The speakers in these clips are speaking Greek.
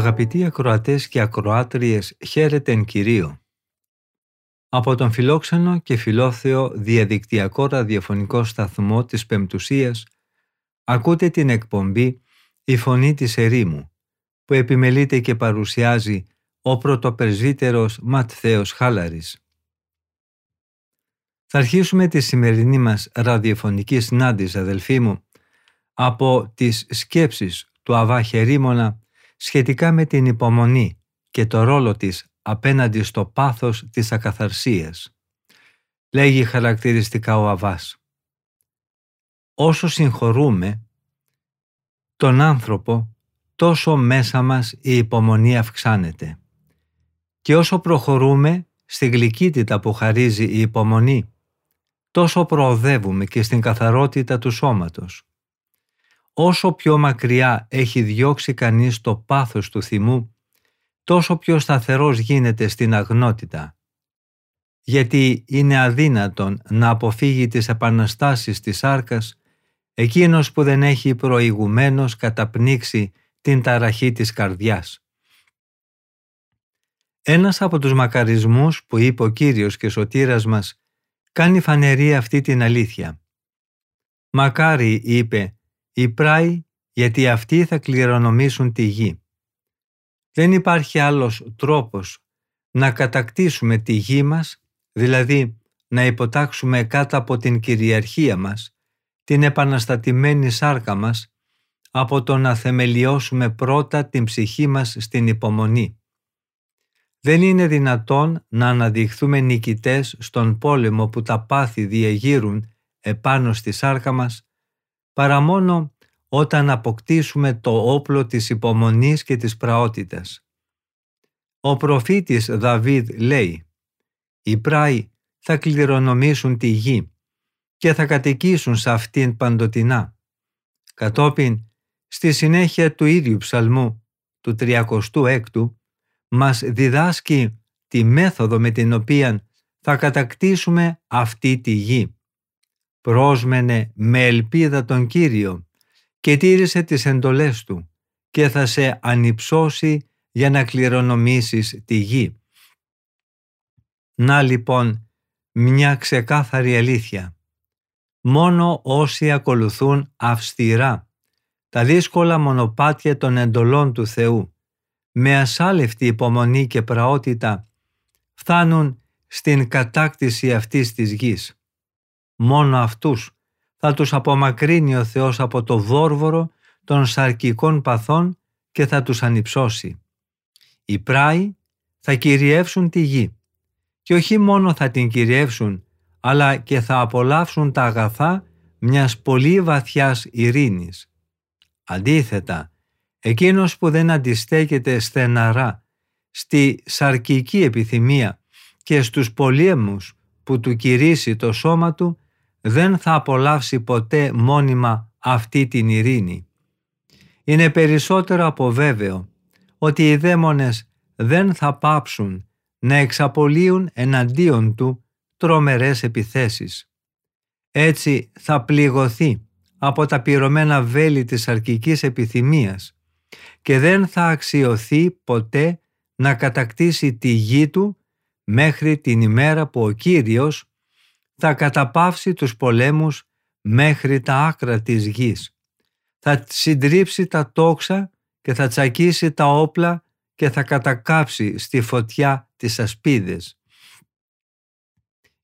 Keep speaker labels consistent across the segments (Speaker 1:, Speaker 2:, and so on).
Speaker 1: Αγαπητοί ακροατές και ακροάτριες, χαίρετε εν Κυρίω. Από τον φιλόξενο και φιλόθεο διαδικτυακό ραδιοφωνικό σταθμό της Πεμπτουσίας ακούτε την εκπομπή «Η Φωνή της Ερήμου» που επιμελείται και παρουσιάζει ο πρωτοπρεσβύτερος Ματθαίος Χάλαρης. Θα αρχίσουμε τη σημερινή μας ραδιοφωνική συνάντηση, αδελφοί μου, από τις σκέψεις του Αβά Χερίμωνα σχετικά με την υπομονή και το ρόλο της απέναντι στο πάθος της ακαθαρσίας. Λέγει χαρακτηριστικά ο Αβάς. Όσο συγχωρούμε τον άνθρωπο, τόσο μέσα μας η υπομονή αυξάνεται. Και όσο προχωρούμε στη γλυκύτητα που χαρίζει η υπομονή, τόσο προοδεύουμε και στην καθαρότητα του σώματος. Όσο πιο μακριά έχει διώξει κανείς το πάθος του θυμού, τόσο πιο σταθερός γίνεται στην αγνότητα. Γιατί είναι αδύνατον να αποφύγει τις επαναστάσεις της σάρκας εκείνος που δεν έχει προηγουμένως καταπνίξει την ταραχή της καρδιάς. Ένας από τους μακαρισμούς που είπε ο Κύριος και Σωτήρας μας κάνει φανερή αυτή την αλήθεια. «Μακάρι», είπε, «οι πράοι γιατί αυτοί θα κληρονομήσουν τη γη». Δεν υπάρχει άλλος τρόπος να κατακτήσουμε τη γη μας, δηλαδή να υποτάξουμε κάτω από την κυριαρχία μας, την επαναστατημένη σάρκα μας, από το να θεμελιώσουμε πρώτα την ψυχή μας στην υπομονή. Δεν είναι δυνατόν να αναδειχθούμε νικητές στον πόλεμο που τα πάθη διεγείρουν επάνω στη σάρκα μας, παρά μόνο όταν αποκτήσουμε το όπλο της υπομονής και της πραότητας. Ο προφήτης Δαβίδ λέει «Οι πράοι θα κληρονομήσουν τη γη και θα κατοικήσουν σε αυτήν παντοτινά». Κατόπιν, στη συνέχεια του ίδιου ψαλμού, του 36ου, μας διδάσκει τη μέθοδο με την οποία θα κατακτήσουμε αυτή τη γη. Πρόσμενε με ελπίδα τον Κύριο και τήρησε τις εντολές Του και θα σε ανυψώσει για να κληρονομήσεις τη γη. Να λοιπόν μια ξεκάθαρη αλήθεια. Μόνο όσοι ακολουθούν αυστηρά τα δύσκολα μονοπάτια των εντολών του Θεού με ασάλευτη υπομονή και πραότητα φτάνουν στην κατάκτηση αυτής της γης. Μόνο αυτούς θα τους απομακρύνει ο Θεός από το βόρβορο των σαρκικών παθών και θα τους ανυψώσει. Οι πράοι θα κυριεύσουν τη γη και όχι μόνο θα την κυριεύσουν αλλά και θα απολαύσουν τα αγαθά μιας πολύ βαθιάς ειρήνης. Αντίθετα, εκείνος που δεν αντιστέκεται στεναρά στη σαρκική επιθυμία και στους πολέμους που του κηρύσει το σώμα του δεν θα απολαύσει ποτέ μόνιμα αυτή την ειρήνη. Είναι περισσότερο από βέβαιο ότι οι δαίμονες δεν θα πάψουν να εξαπολύουν εναντίον του τρομερές επιθέσεις. Έτσι θα πληγωθεί από τα πυρωμένα βέλη της αρκικής επιθυμίας και δεν θα αξιωθεί ποτέ να κατακτήσει τη γη του μέχρι την ημέρα που ο Κύριος θα καταπαύσει τους πολέμους μέχρι τα άκρα της γης. Θα συντρίψει τα τόξα και θα τσακίσει τα όπλα και θα κατακάψει στη φωτιά τις ασπίδες.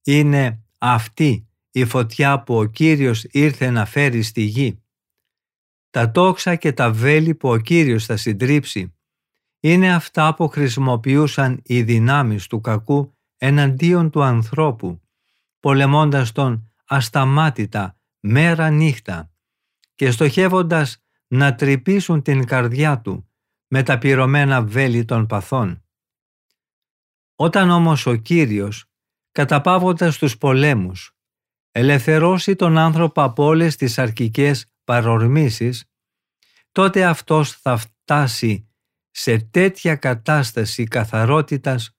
Speaker 1: Είναι αυτή η φωτιά που ο Κύριος ήρθε να φέρει στη γη. Τα τόξα και τα βέλη που ο Κύριος θα συντρίψει είναι αυτά που χρησιμοποιούσαν οι δυνάμεις του κακού εναντίον του ανθρώπου πολεμώντας τον ασταμάτητα μέρα νύχτα και στοχεύοντας να τρυπήσουν την καρδιά του με τα πυρωμένα βέλη των παθών. Όταν όμως ο Κύριος, καταπάβοντας τους πολέμους, ελευθερώσει τον άνθρωπο από όλες τις αρκικές παρορμήσεις, τότε αυτός θα φτάσει σε τέτοια κατάσταση καθαρότητας,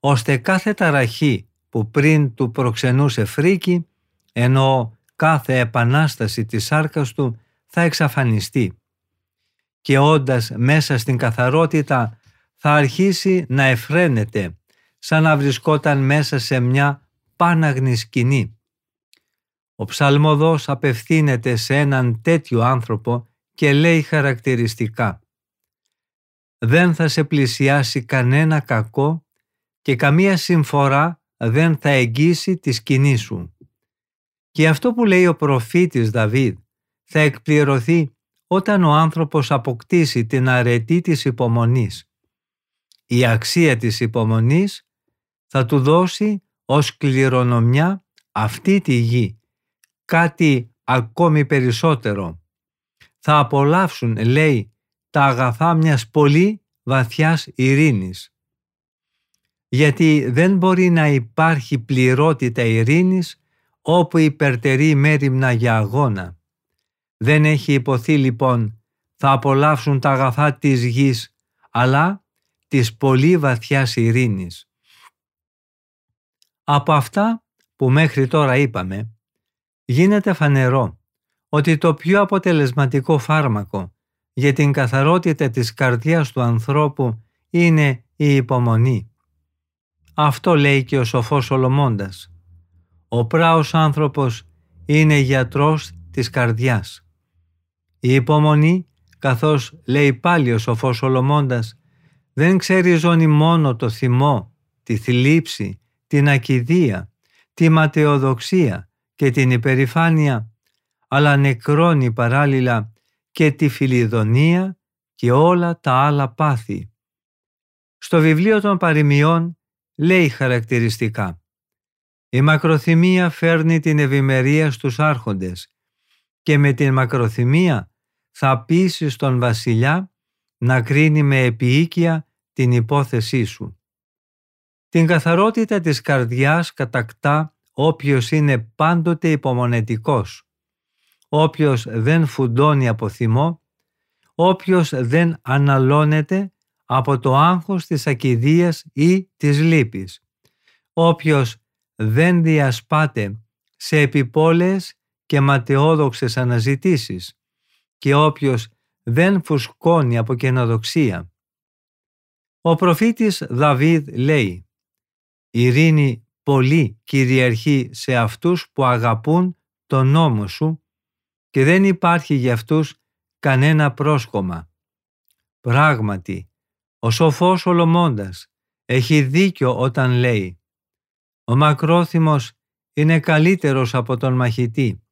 Speaker 1: ώστε κάθε ταραχή που πριν του προξενούσε φρίκη, ενώ κάθε επανάσταση της σάρκας του θα εξαφανιστεί. Και όντας μέσα στην καθαρότητα θα αρχίσει να εφραίνεται, σαν να βρισκόταν μέσα σε μια πάναγνη σκηνή. Ο ψαλμοδός απευθύνεται σε έναν τέτοιο άνθρωπο και λέει χαρακτηριστικά «Δεν θα σε πλησιάσει κανένα κακό και καμία συμφορά δεν θα εγγύσει τη σκηνή σου». Και αυτό που λέει ο προφήτης Δαβίδ θα εκπληρωθεί όταν ο άνθρωπος αποκτήσει την αρετή της υπομονής. Η αξία της υπομονής θα του δώσει ως κληρονομιά αυτή τη γη, κάτι ακόμη περισσότερο. Θα απολαύσουν, λέει, τα αγαθά μιας πολύ βαθιάς ειρήνης. Γιατί δεν μπορεί να υπάρχει πληρότητα ειρήνης όπου υπερτερεί μέρημνα για αγώνα. Δεν έχει υποθεί λοιπόν θα απολαύσουν τα αγαθά της γης, αλλά της πολύ βαθιάς ειρήνης. Από αυτά που μέχρι τώρα είπαμε, γίνεται φανερό ότι το πιο αποτελεσματικό φάρμακο για την καθαρότητα της καρδιάς του ανθρώπου είναι η υπομονή. Αυτό λέει και ο σοφός Σολομώντας. Ο πράος άνθρωπος είναι γιατρός της καρδιάς. Η υπομονή, καθώς λέει πάλι ο σοφός Σολομώντας, δεν ξεριζώνει μόνο το θυμό, τη θλίψη, την ακιδεία, τη ματαιοδοξία και την υπερηφάνεια, αλλά νεκρώνει παράλληλα και τη φιλιδονία και όλα τα άλλα πάθη. Στο βιβλίο των παροιμιών λέει χαρακτηριστικά «Η μακροθυμία φέρνει την ευημερία στους άρχοντες και με την μακροθυμία θα πείσει τον βασιλιά να κρίνει με επιοίκεια την υπόθεσή σου. Την καθαρότητα της καρδιάς κατακτά όποιος είναι πάντοτε υπομονετικός, όποιος δεν φουντώνει από θυμό, όποιος δεν αναλώνεται από το άγχος της ακιδείας ή της λύπης, όποιος δεν διασπάται σε επιπόλαιες και ματαιόδοξες αναζητήσεις και όποιος δεν φουσκώνει από καινοδοξία. Ο προφήτης Δαβίδ λέει «Ειρήνη πολύ κυριαρχεί σε αυτούς που αγαπούν τον νόμο σου και δεν υπάρχει για αυτούς κανένα πρόσκομα. Πράγματι, ο σοφός Ολομώντας έχει δίκιο όταν λέει «Ο μακρόθυμος είναι καλύτερος από τον μαχητή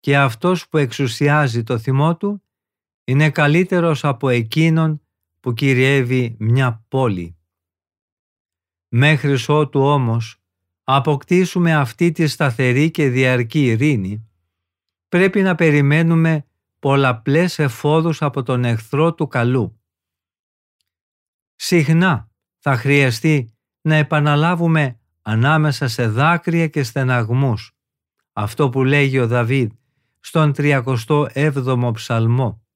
Speaker 1: και αυτός που εξουσιάζει το θυμό του είναι καλύτερος από εκείνον που κυριεύει μια πόλη. Μέχρι ότου όμως αποκτήσουμε αυτή τη σταθερή και διαρκή ειρήνη, πρέπει να περιμένουμε πολλαπλές εφόδους από τον εχθρό του καλού. Συχνά θα χρειαστεί να επαναλάβουμε ανάμεσα σε δάκρυα και στεναγμούς αυτό που λέγει ο Δαβίδ στον 37ο ψαλμό.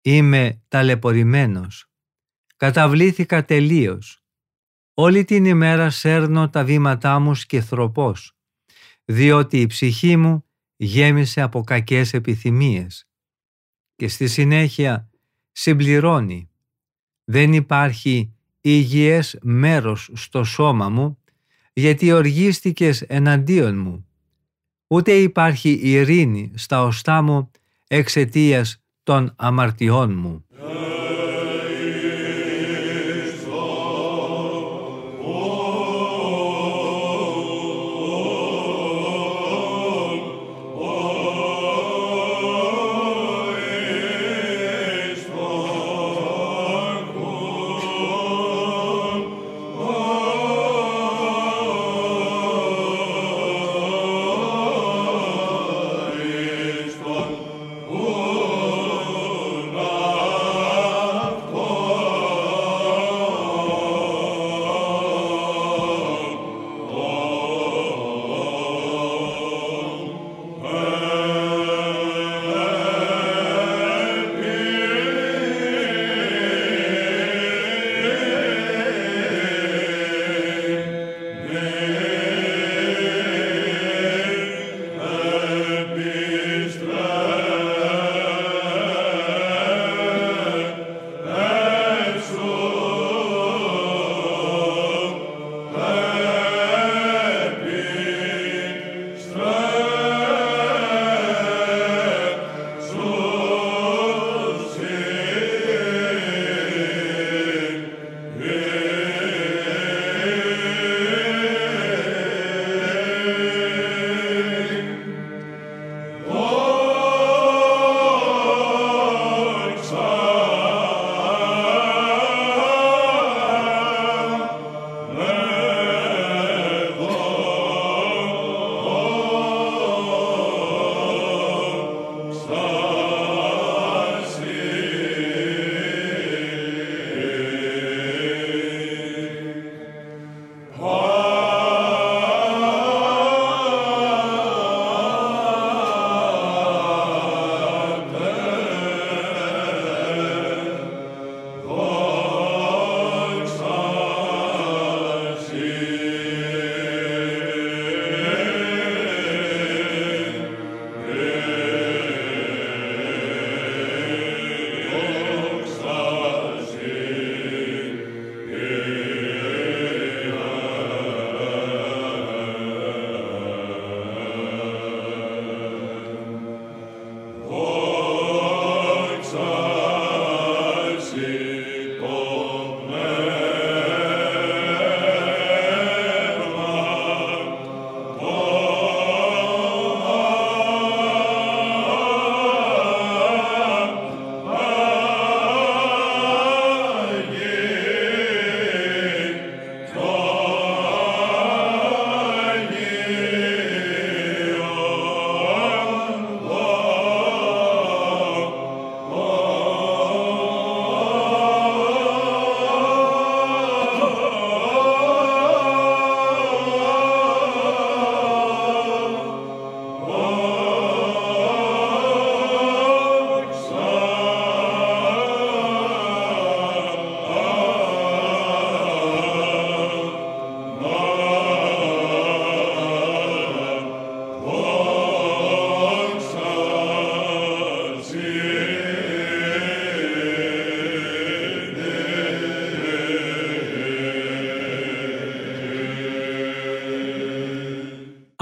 Speaker 1: Είμαι ταλαιπωρημένος. Καταβλήθηκα τελείως. Όλη την ημέρα σέρνω τα βήματά μου σκεθροπός, διότι η ψυχή μου γέμισε από κακές επιθυμίες. Και στη συνέχεια συμπληρώνει. Δεν υπάρχει υγιές μέρος στο σώμα μου, γιατί οργίστηκες εναντίον μου ούτε υπάρχει ειρήνη στα οστά μου εξαιτίας των αμαρτιών μου.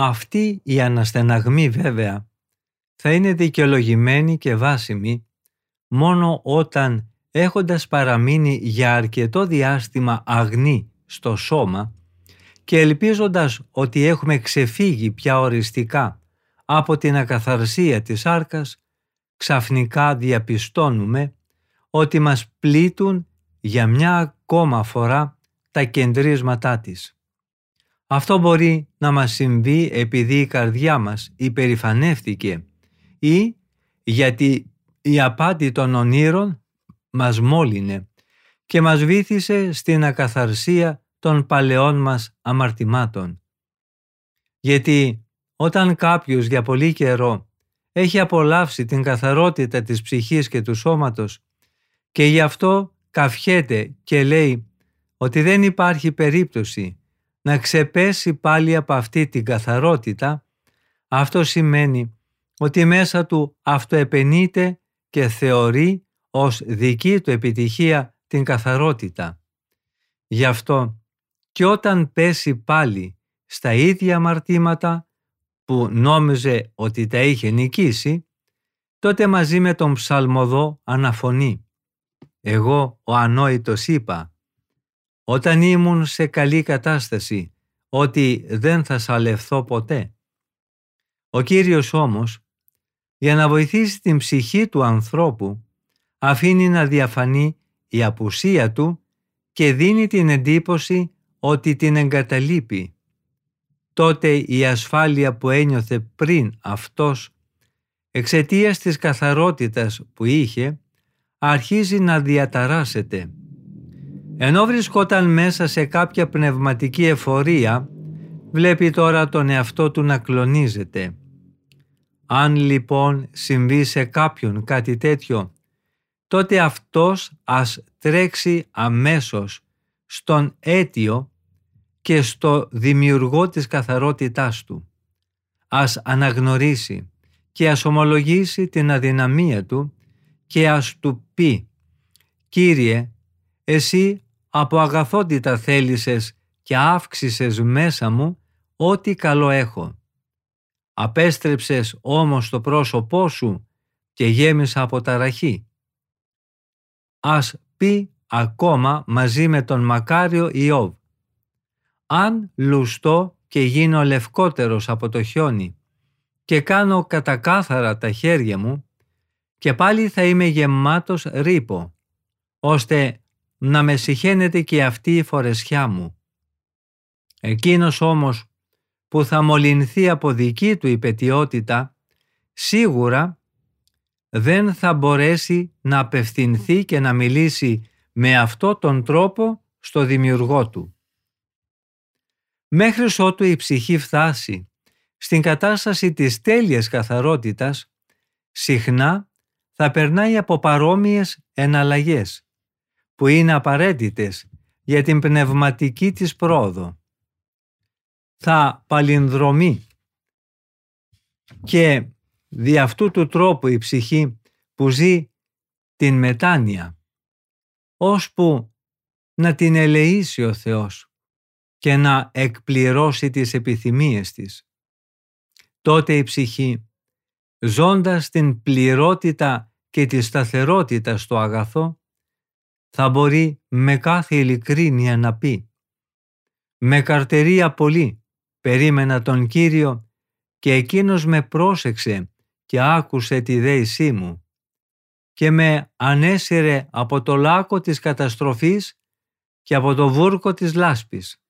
Speaker 1: Αυτή η αναστεναγμή βέβαια θα είναι δικαιολογημένη και βάσιμη μόνο όταν έχοντας παραμείνει για αρκετό διάστημα αγνή στο σώμα και ελπίζοντας ότι έχουμε ξεφύγει πια οριστικά από την ακαθαρσία της άρκας, ξαφνικά διαπιστώνουμε ότι μας πλήττουν για μια ακόμα φορά τα κεντρίσματά της. Αυτό μπορεί να μας συμβεί επειδή η καρδιά μας υπερηφανεύτηκε ή γιατί η απάτη των ονείρων μας μόλυνε και μας βήθησε στην ακαθαρσία των παλαιών μας αμαρτημάτων. Γιατί όταν κάποιος για πολύ καιρό έχει απολαύσει την καθαρότητα της ψυχής και του σώματος και γι' αυτό καυχέται και λέει ότι δεν υπάρχει περίπτωση να ξεπέσει πάλι από αυτή την καθαρότητα, αυτό σημαίνει ότι μέσα του αυτοεπενείται και θεωρεί ως δική του επιτυχία την καθαρότητα. Γι' αυτό και όταν πέσει πάλι στα ίδια αμαρτήματα που νόμιζε ότι τα είχε νικήσει, τότε μαζί με τον ψαλμοδό αναφωνεί. Εγώ ο ανόητος είπα, όταν ήμουν σε καλή κατάσταση, ότι δεν θα σαλευθώ ποτέ. Ο Κύριος όμως, για να βοηθήσει την ψυχή του ανθρώπου, αφήνει να διαφανεί η απουσία του και δίνει την εντύπωση ότι την εγκαταλείπει. Τότε η ασφάλεια που ένιωθε πριν αυτός, εξαιτίας της καθαρότητας που είχε, αρχίζει να διαταράσσεται. Ενώ βρισκόταν μέσα σε κάποια πνευματική εφορία, βλέπει τώρα τον εαυτό του να κλονίζεται. Αν λοιπόν συμβεί σε κάποιον κάτι τέτοιο, τότε αυτός ας τρέξει αμέσως στον αίτιο και στο δημιουργό της καθαρότητάς του. Ας αναγνωρίσει και ας ομολογήσει την αδυναμία του και ας του πει «Κύριε, εσύ από αγαθότητα θέλησες και αύξησες μέσα μου ό,τι καλό έχω. Απέστρεψες όμως το πρόσωπό σου και γέμισα από ταραχή. Ας πει ακόμα μαζί με τον μακάριο Ιώβ. Αν λουστώ και γίνω λευκότερος από το χιόνι και κάνω κατακάθαρα τα χέρια μου και πάλι θα είμαι γεμάτος ρήπο, ώστε να με συχαίνεται και αυτή η φορεσιά μου. Εκείνος όμως που θα μολυνθεί από δική του υπετιότητα, σίγουρα δεν θα μπορέσει να απευθυνθεί και να μιλήσει με αυτό τον τρόπο στο δημιουργό του. Μέχρι ότου η ψυχή φτάσει στην κατάσταση της τέλειας καθαρότητας, συχνά θα περνάει από παρόμοιες εναλλαγές που είναι απαραίτητες για την πνευματική της πρόοδο. Θα παλινδρομεί και δι' αυτού του τρόπου η ψυχή που ζει την μετάνοια, ώσπου να την ελεήσει ο Θεός και να εκπληρώσει τις επιθυμίες της. Τότε η ψυχή, ζώντας την πληρότητα και τη σταθερότητα στο αγαθό, θα μπορεί με κάθε ειλικρίνεια να πει «Με καρτερία πολύ περίμενα τον Κύριο και εκείνος με πρόσεξε και άκουσε τη δέησή μου και με ανέσυρε από το λάκκο της καταστροφής και από το βούρκο της λάσπης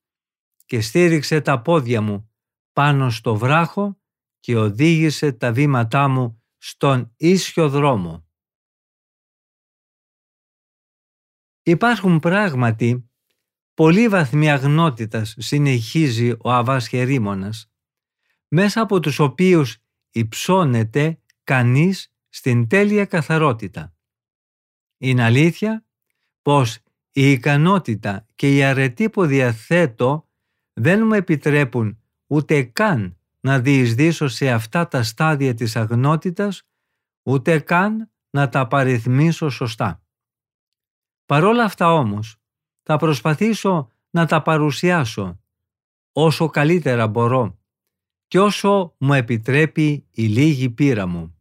Speaker 1: και στήριξε τα πόδια μου πάνω στο βράχο και οδήγησε τα βήματά μου στον ίσιο δρόμο. Υπάρχουν πράγματι πολλοί βαθμοί αγνότητας συνεχίζει ο Αβάς Χερίμωνας, μέσα από τους οποίους υψώνεται κανείς στην τέλεια καθαρότητα. Είναι αλήθεια πως η ικανότητα και η αρετή που διαθέτω δεν μου επιτρέπουν ούτε καν να διεισδύσω σε αυτά τα στάδια της αγνότητας, ούτε καν να τα παριθμίσω σωστά. Παρόλα αυτά όμως, θα προσπαθήσω να τα παρουσιάσω όσο καλύτερα μπορώ και όσο μου επιτρέπει η λίγη πείρα μου.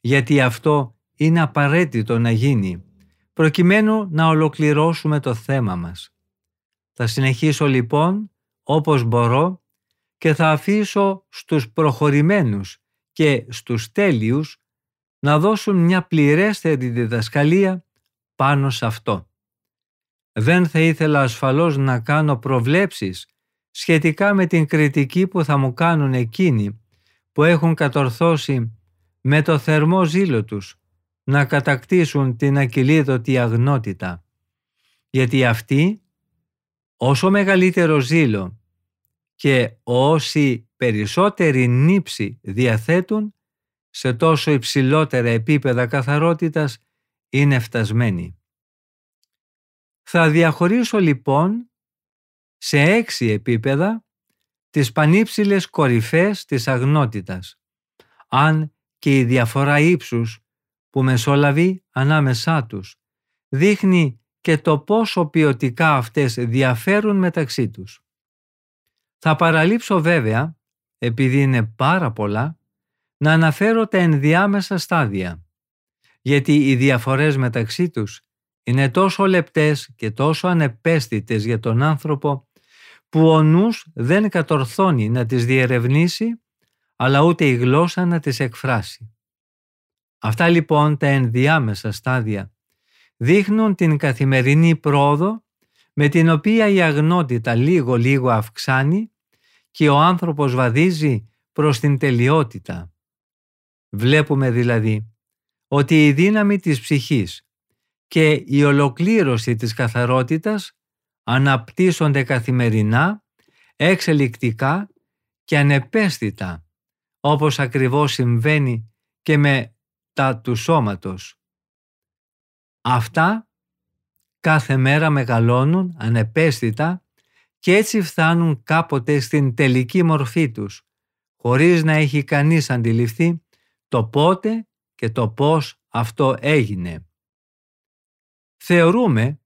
Speaker 1: Γιατί αυτό είναι απαραίτητο να γίνει, προκειμένου να ολοκληρώσουμε το θέμα μας. Θα συνεχίσω λοιπόν όπως μπορώ και θα αφήσω στους προχωρημένους και στους τέλειους να δώσουν μια πληρέστερη διδασκαλία πάνω σε αυτό. Δεν θα ήθελα ασφαλώς να κάνω προβλέψεις σχετικά με την κριτική που θα μου κάνουν εκείνοι που έχουν κατορθώσει με το θερμό ζήλο τους να κατακτήσουν την ακυλίδωτη αγνότητα. Γιατί αυτοί, όσο μεγαλύτερο ζήλο και όσοι περισσότερη νύψη διαθέτουν, σε τόσο υψηλότερα επίπεδα καθαρότητας είναι φτασμένοι. Θα διαχωρίσω λοιπόν σε έξι επίπεδα τις πανύψηλες κορυφές της αγνότητας, αν και η διαφορά ύψους που μεσολαβεί ανάμεσά τους δείχνει και το πόσο ποιοτικά αυτές διαφέρουν μεταξύ τους. Θα παραλείψω βέβαια, επειδή είναι πάρα πολλά, να αναφέρω τα ενδιάμεσα στάδια, γιατί οι διαφορές μεταξύ τους είναι τόσο λεπτές και τόσο ανεπαίσθητες για τον άνθρωπο που ο νους δεν κατορθώνει να τις διερευνήσει αλλά ούτε η γλώσσα να τις εκφράσει. Αυτά λοιπόν τα ενδιάμεσα στάδια δείχνουν την καθημερινή πρόοδο με την οποία η αγνότητα λίγο-λίγο αυξάνει και ο άνθρωπος βαδίζει προς την τελειότητα. Βλέπουμε δηλαδή ότι η δύναμη της ψυχής και η ολοκλήρωση της καθαρότητας αναπτύσσονται καθημερινά, εξελικτικά και ανεπαίσθητα, όπως ακριβώς συμβαίνει και με τα του σώματος. Αυτά κάθε μέρα μεγαλώνουν ανεπαίσθητα και έτσι φτάνουν κάποτε στην τελική μορφή τους, χωρίς να έχει κανείς αντιληφθεί το πότε και το πώς αυτό έγινε. Θεωρούμε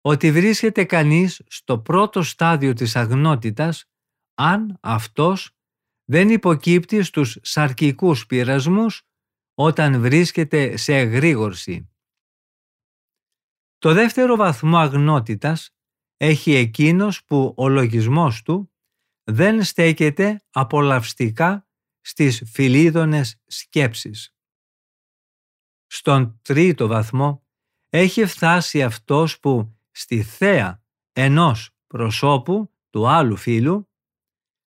Speaker 1: ότι βρίσκεται κανείς στο πρώτο στάδιο της αγνότητας αν αυτός δεν υποκύπτει στους σαρκικούς πειρασμούς όταν βρίσκεται σε εγρήγορση. Το δεύτερο βαθμό αγνότητας έχει εκείνος που ο λογισμός του δεν στέκεται απολαυστικά στις φιλίδωνες σκέψεις. Στον τρίτο βαθμό έχει φτάσει αυτός που στη θέα ενός προσώπου του άλλου φίλου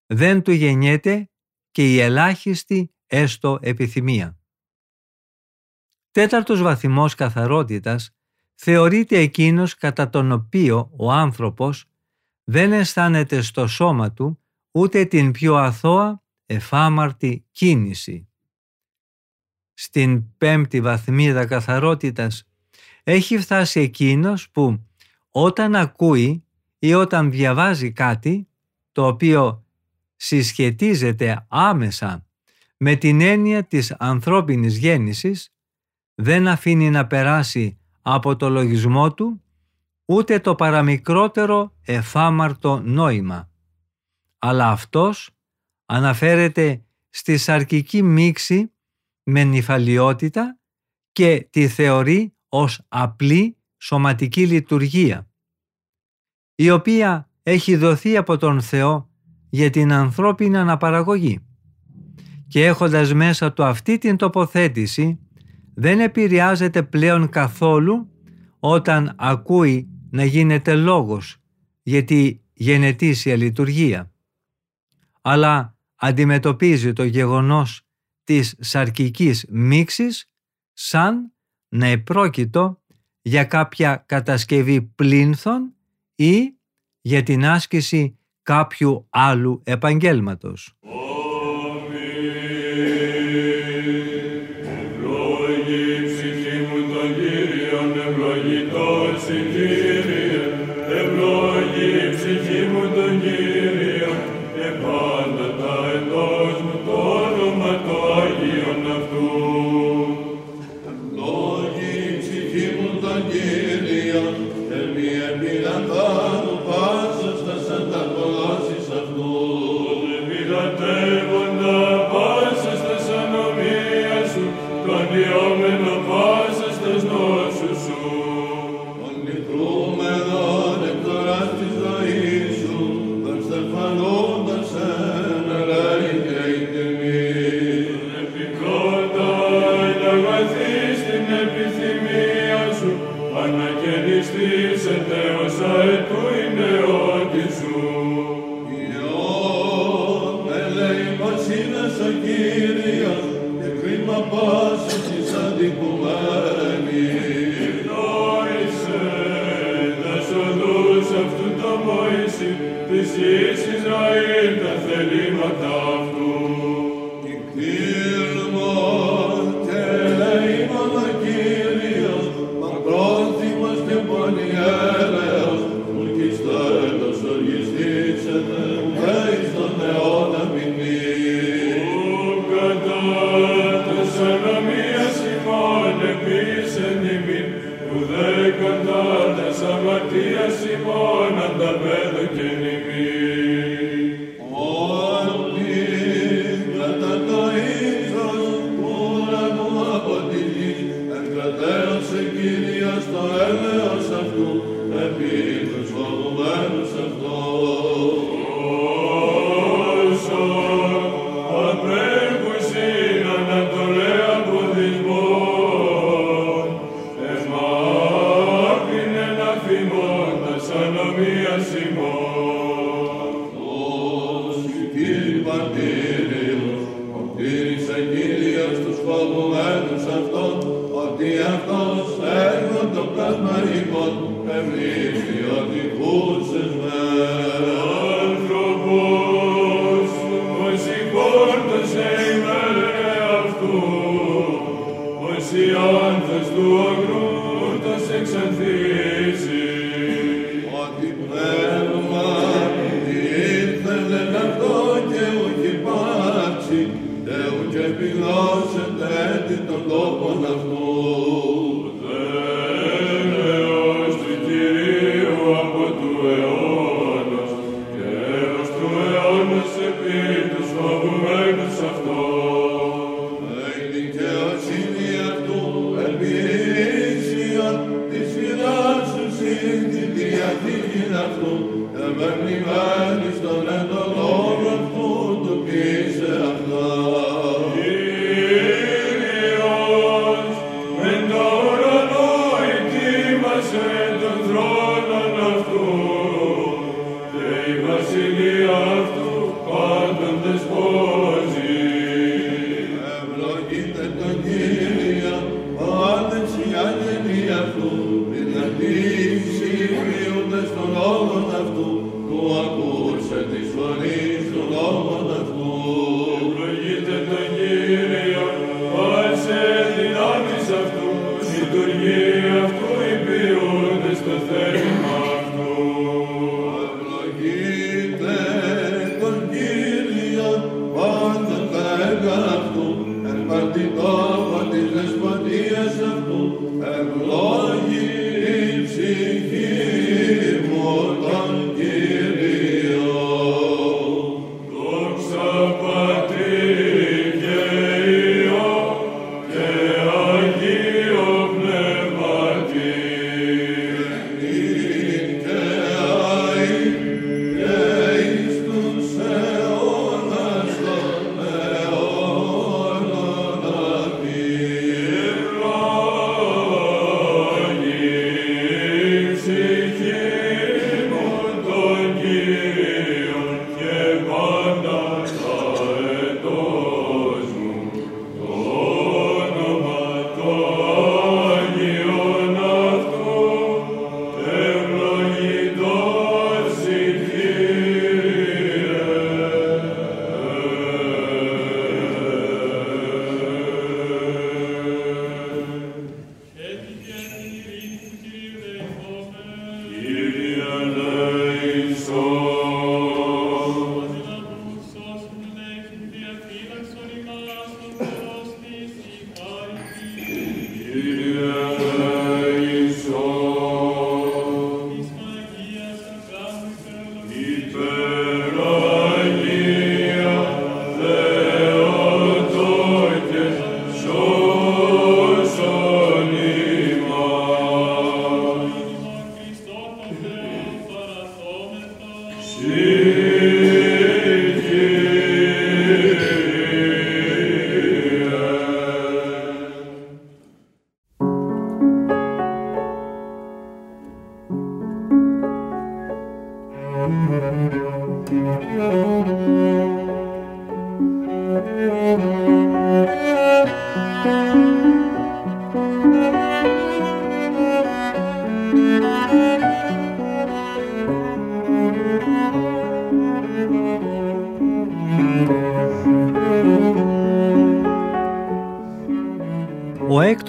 Speaker 1: δεν του γεννιέται και η ελάχιστη έστω επιθυμία. Τέταρτος βαθμός καθαρότητας θεωρείται εκείνος κατά τον οποίο ο άνθρωπος δεν αισθάνεται στο σώμα του ούτε την πιο αθώα εφάμαρτη κίνηση. Στην πέμπτη βαθμίδα καθαρότητας έχει φτάσει εκείνος που όταν ακούει ή όταν διαβάζει κάτι το οποίο συσχετίζεται άμεσα με την έννοια της ανθρώπινης γέννησης δεν αφήνει να περάσει από το λογισμό του ούτε το παραμικρότερο εφάμαρτο νόημα. Αλλά αυτός αναφέρεται στη σαρκική μίξη με νυφαλιότητα και τη θεωρεί ως απλή σωματική λειτουργία, η οποία έχει δοθεί από τον Θεό για την ανθρώπινη αναπαραγωγή. Και έχοντας μέσα του αυτή την τοποθέτηση, δεν επηρεάζεται πλέον καθόλου όταν ακούει να γίνεται λόγος για τη γενετήσια λειτουργία. Αλλά αντιμετωπίζει το γεγονός της σαρκικής μίξης σαν να επρόκειτο για κάποια κατασκευή πλήνθων ή για την άσκηση κάποιου άλλου επαγγέλματος.
Speaker 2: Είναι τη διαθήκη του, τα μαγνηματικά λατρεύω.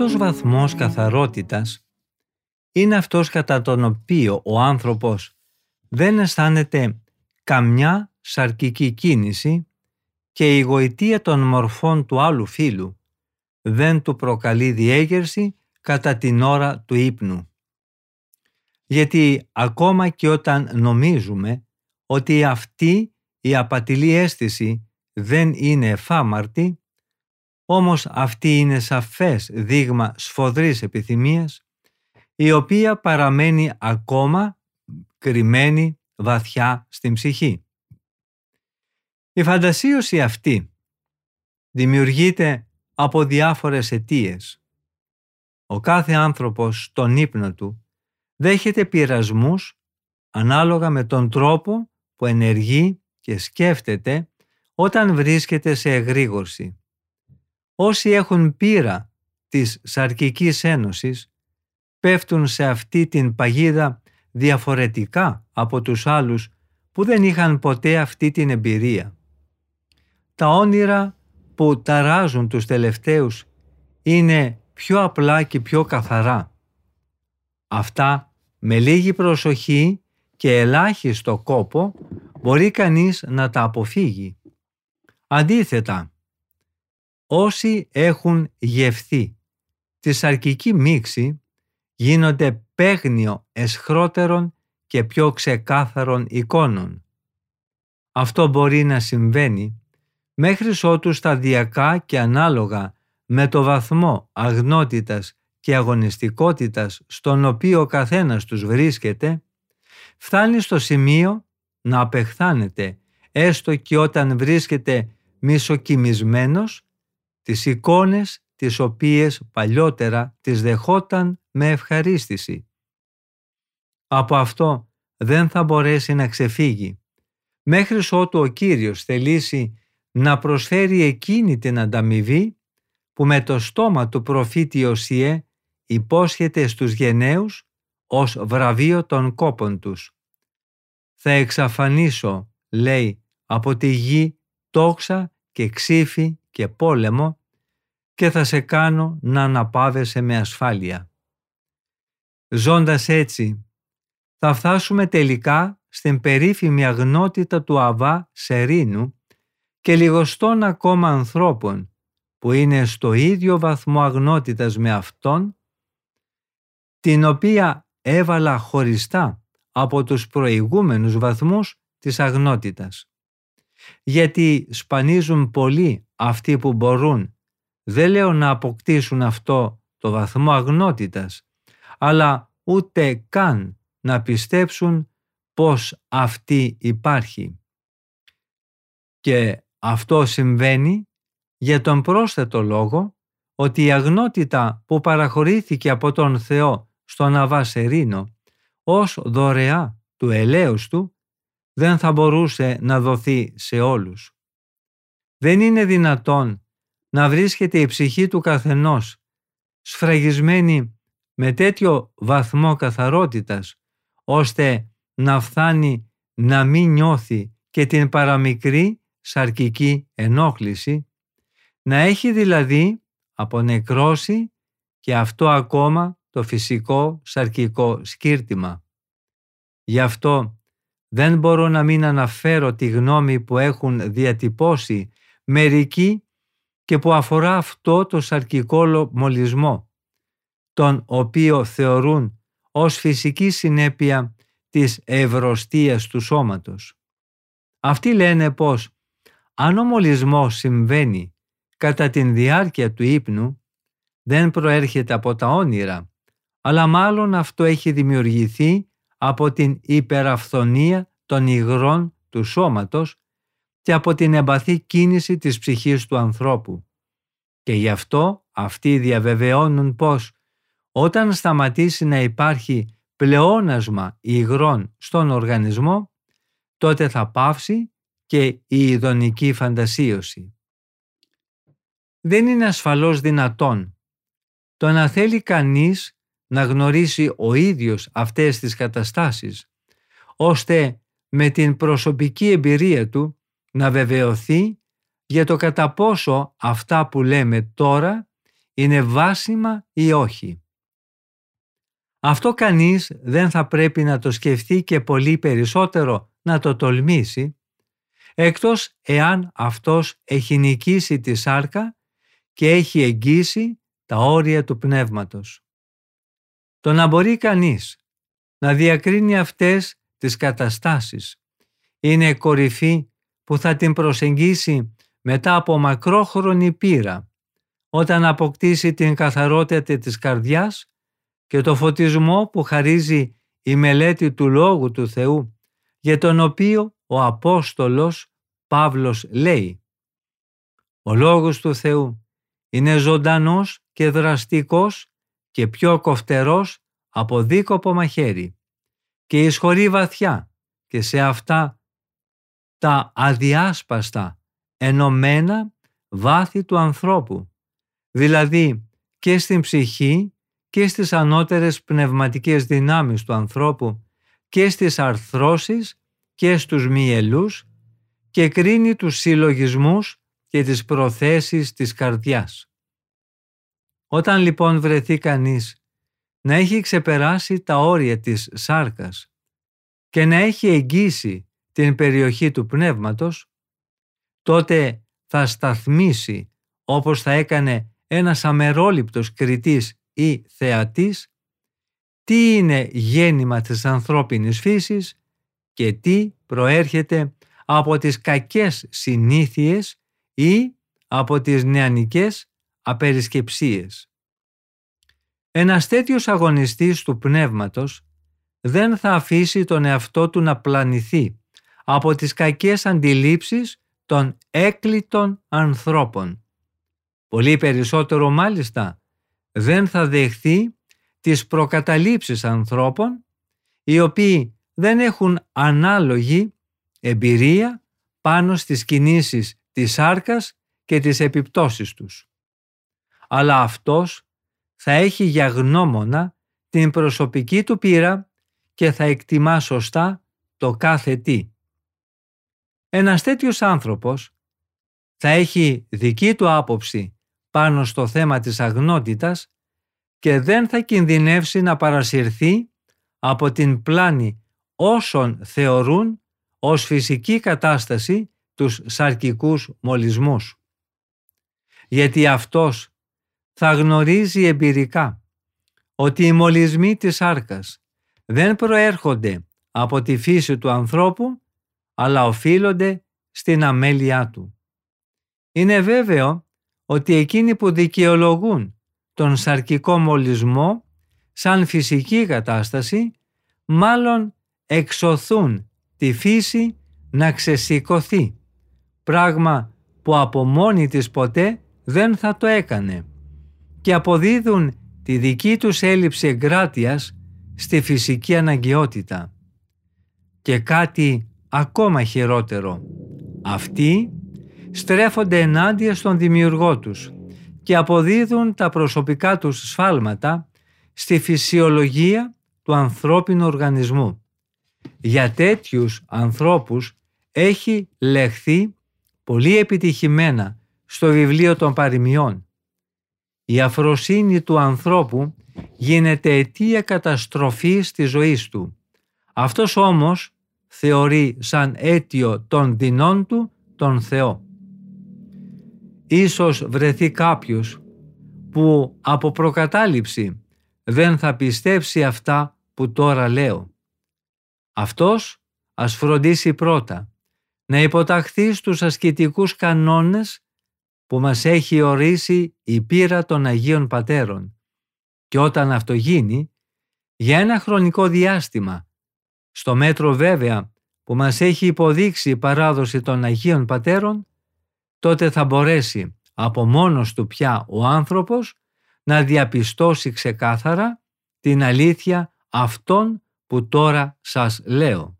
Speaker 1: Τρίτος βαθμός καθαρότητας είναι αυτός κατά τον οποίο ο άνθρωπος δεν αισθάνεται καμιά σαρκική κίνηση και η γοητεία των μορφών του άλλου φύλου δεν του προκαλεί διέγερση κατά την ώρα του ύπνου. Γιατί ακόμα και όταν νομίζουμε ότι αυτή η απατηλή αίσθηση δεν είναι εφάμαρτη, όμως αυτή είναι σαφές δείγμα σφοδρής επιθυμίας, η οποία παραμένει ακόμα κρυμμένη βαθιά στην ψυχή. Η φαντασίωση αυτή δημιουργείται από διάφορες αιτίες. Ο κάθε άνθρωπος στον ύπνο του δέχεται πειρασμούς ανάλογα με τον τρόπο που ενεργεί και σκέφτεται όταν βρίσκεται σε εγρήγορση. Όσοι έχουν πείρα της σαρκικής ένωσης πέφτουν σε αυτή την παγίδα διαφορετικά από τους άλλους που δεν είχαν ποτέ αυτή την εμπειρία. Τα όνειρα που ταράζουν τους τελευταίους είναι πιο απλά και πιο καθαρά. Αυτά με λίγη προσοχή και ελάχιστο κόπο μπορεί κανείς να τα αποφύγει. Αντίθετα, όσοι έχουν γευθεί τη σαρκική μίξη γίνονται παίγνιο εσχρότερων και πιο ξεκάθαρων εικόνων. Αυτό μπορεί να συμβαίνει μέχρι ότου σταδιακά και ανάλογα με το βαθμό αγνότητας και αγωνιστικότητας στον οποίο ο καθένας τους βρίσκεται, φτάνει στο σημείο να απεχθάνεται έστω και όταν βρίσκεται μισοκιμισμένος τις εικόνες τις οποίες παλιότερα τις δεχόταν με ευχαρίστηση. Από αυτό δεν θα μπορέσει να ξεφύγει, μέχρι ότου ο Κύριος θελήσει να προσφέρει εκείνη την ανταμοιβή που με το στόμα του προφήτη Οσιέ υπόσχεται στους γενναίους ως βραβείο των κόπων τους. «Θα εξαφανίσω», λέει, «από τη γη τόξα και ξύφη και πόλεμο και θα σε κάνω να αναπάβεσαι με ασφάλεια». Ζώντας έτσι, θα φτάσουμε τελικά στην περίφημη αγνότητα του Αβά Σερίνου και λιγοστών ακόμα ανθρώπων που είναι στο ίδιο βαθμό αγνότητας με Αυτόν, την οποία έβαλα χωριστά από τους προηγούμενους βαθμούς της αγνότητας. Γιατί σπανίζουν πολλοί αυτοί που μπορούν, δεν λέω να αποκτήσουν αυτό το βαθμό αγνότητας, αλλά ούτε καν να πιστέψουν πως αυτή υπάρχει. Και αυτό συμβαίνει για τον πρόσθετο λόγο ότι η αγνότητα που παραχωρήθηκε από τον Θεό στον Αβασερίνο ως δωρεά του ελέους του δεν θα μπορούσε να δοθεί σε όλους. Δεν είναι δυνατόν να βρίσκεται η ψυχή του καθενός σφραγισμένη με τέτοιο βαθμό καθαρότητας ώστε να φθάνει να μην νιώθει και την παραμικρή σαρκική ενόχληση, να έχει δηλαδή απονεκρώσει και αυτό ακόμα το φυσικό σαρκικό σκύρτημα. Γι' αυτό δεν μπορώ να μην αναφέρω τη γνώμη που έχουν διατυπώσει μερικοί και που αφορά αυτό το σαρκικό μολυσμό, τον οποίο θεωρούν ως φυσική συνέπεια της ευρωστίας του σώματος. Αυτοί λένε πως αν ο μολυσμός συμβαίνει κατά την διάρκεια του ύπνου, δεν προέρχεται από τα όνειρα, αλλά μάλλον αυτό έχει δημιουργηθεί από την υπεραφθονία των υγρών του σώματος και από την εμπαθή κίνηση της ψυχής του ανθρώπου. Και γι' αυτό αυτοί διαβεβαιώνουν πως όταν σταματήσει να υπάρχει πλεόνασμα υγρών στον οργανισμό, τότε θα πάυσει και η ειδονική φαντασίωση. Δεν είναι ασφαλώς δυνατόν το να θέλει κανείς να γνωρίσει ο ίδιος αυτές τις καταστάσεις, ώστε με την προσωπική εμπειρία του να βεβαιωθεί για το κατά πόσο αυτά που λέμε τώρα είναι βάσιμα ή όχι. Αυτό κανείς δεν θα πρέπει να το σκεφτεί και πολύ περισσότερο να το τολμήσει, εκτός εάν αυτός έχει νικήσει τη σάρκα και έχει εγγύσει τα όρια του πνεύματος. Το να μπορεί κανείς να διακρίνει αυτές τις καταστάσεις είναι κορυφή που θα την προσεγγίσει μετά από μακρόχρονη πείρα, όταν αποκτήσει την καθαρότητα της καρδιάς και το φωτισμό που χαρίζει η μελέτη του Λόγου του Θεού, για τον οποίο ο Απόστολος Παύλος λέει «Ο Λόγος του Θεού είναι ζωντανός και δραστικός και πιο κοφτερός από δίκοπο μαχαίρι και εισχωρεί βαθιά και σε αυτά τα αδιάσπαστα ενωμένα βάθη του ανθρώπου, δηλαδή και στην ψυχή και στις ανώτερες πνευματικές δυνάμεις του ανθρώπου και στις αρθρώσεις και στους μυελούς και κρίνει τους συλλογισμούς και τις προθέσεις της καρδιάς. Όταν λοιπόν βρεθεί κανείς να έχει ξεπεράσει τα όρια της σάρκας και να έχει εγγύσει την περιοχή του πνεύματος, τότε θα σταθμίσει όπως θα έκανε ένας αμερόληπτος κριτής ή θεατής τι είναι γέννημα της ανθρώπινης φύσης και τι προέρχεται από τις κακές συνήθειες ή από τις νεανικές απερισκεψίες. Ένας τέτοιος αγωνιστής του πνεύματος δεν θα αφήσει τον εαυτό του να πλανηθεί από τις κακές αντιλήψεις των έκλειτων ανθρώπων. Πολύ περισσότερο μάλιστα δεν θα δεχθεί τις προκαταλήψεις ανθρώπων οι οποίοι δεν έχουν ανάλογη εμπειρία πάνω στις κινήσεις της σάρκας και τις επιπτώσεις τους. Αλλά αυτός θα έχει για γνώμονα την προσωπική του πείρα και θα εκτιμά σωστά το κάθε τι. Ένας τέτοιος άνθρωπος θα έχει δική του άποψη πάνω στο θέμα της αγνότητας και δεν θα κινδυνεύσει να παρασυρθεί από την πλάνη όσων θεωρούν ως φυσική κατάσταση τους σαρκικούς μολυσμούς. Γιατί αυτός θα γνωρίζει εμπειρικά ότι οι μολυσμοί της σάρκας δεν προέρχονται από τη φύση του ανθρώπου αλλά οφείλονται στην αμέλειά του. Είναι βέβαιο ότι εκείνοι που δικαιολογούν τον σαρκικό μολυσμό σαν φυσική κατάσταση μάλλον εξωθούν τη φύση να ξεσηκωθεί, πράγμα που από μόνη της ποτέ δεν θα το έκανε και αποδίδουν τη δική τους έλλειψη εγκράτειας στη φυσική αναγκαιότητα. Και κάτι ακόμα χειρότερο. Αυτοί στρέφονται ενάντια στον δημιουργό τους και αποδίδουν τα προσωπικά τους σφάλματα στη φυσιολογία του ανθρώπινου οργανισμού. Για τέτοιους ανθρώπους έχει λεχθεί πολύ επιτυχημένα στο βιβλίο των παροιμιών. Η αφροσύνη του ανθρώπου γίνεται αιτία καταστροφής της ζωής του. Αυτός όμως θεωρεί σαν αίτιο των δεινών του τον Θεό. Ίσως βρεθεί κάποιος που από προκατάληψη δεν θα πιστέψει αυτά που τώρα λέω. Αυτός ας φροντίσει πρώτα να υποταχθεί στους ασκητικούς κανόνες που μας έχει ορίσει η πείρα των Αγίων Πατέρων και όταν αυτό γίνει, για ένα χρονικό διάστημα στο μέτρο βέβαια που μας έχει υποδείξει η παράδοση των Αγίων Πατέρων, τότε θα μπορέσει από μόνος του πια ο άνθρωπος να διαπιστώσει ξεκάθαρα την αλήθεια αυτών που τώρα σας λέω.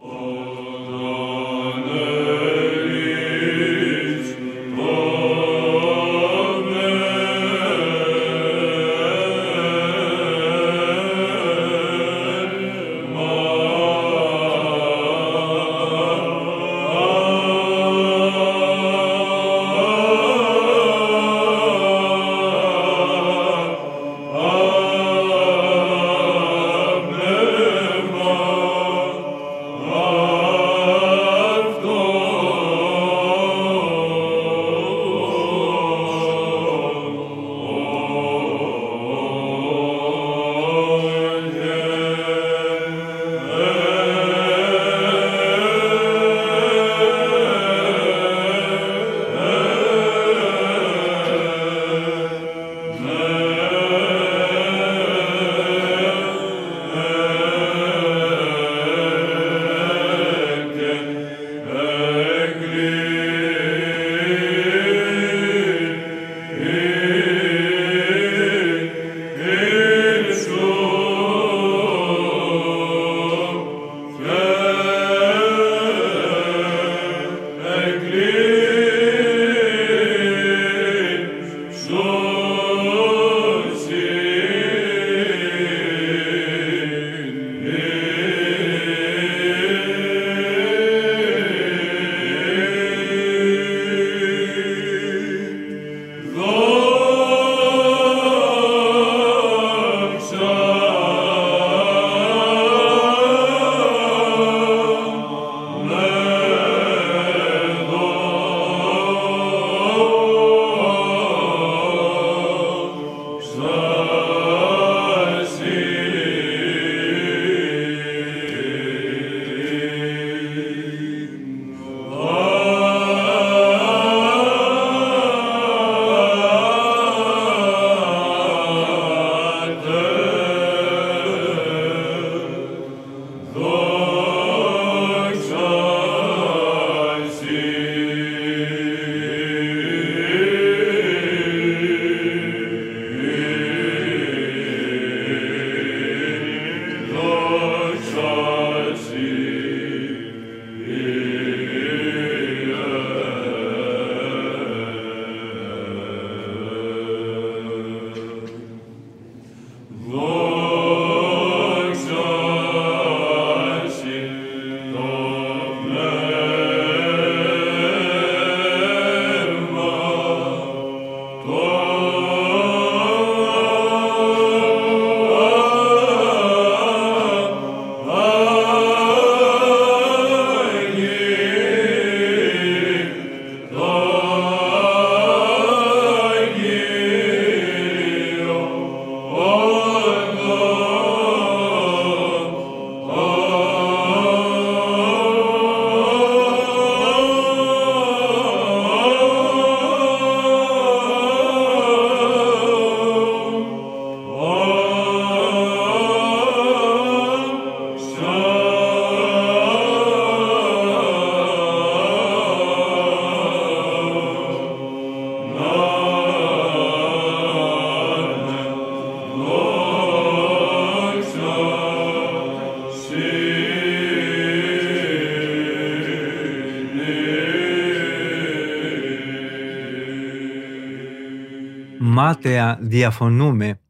Speaker 1: Μάταια διαφωνούμε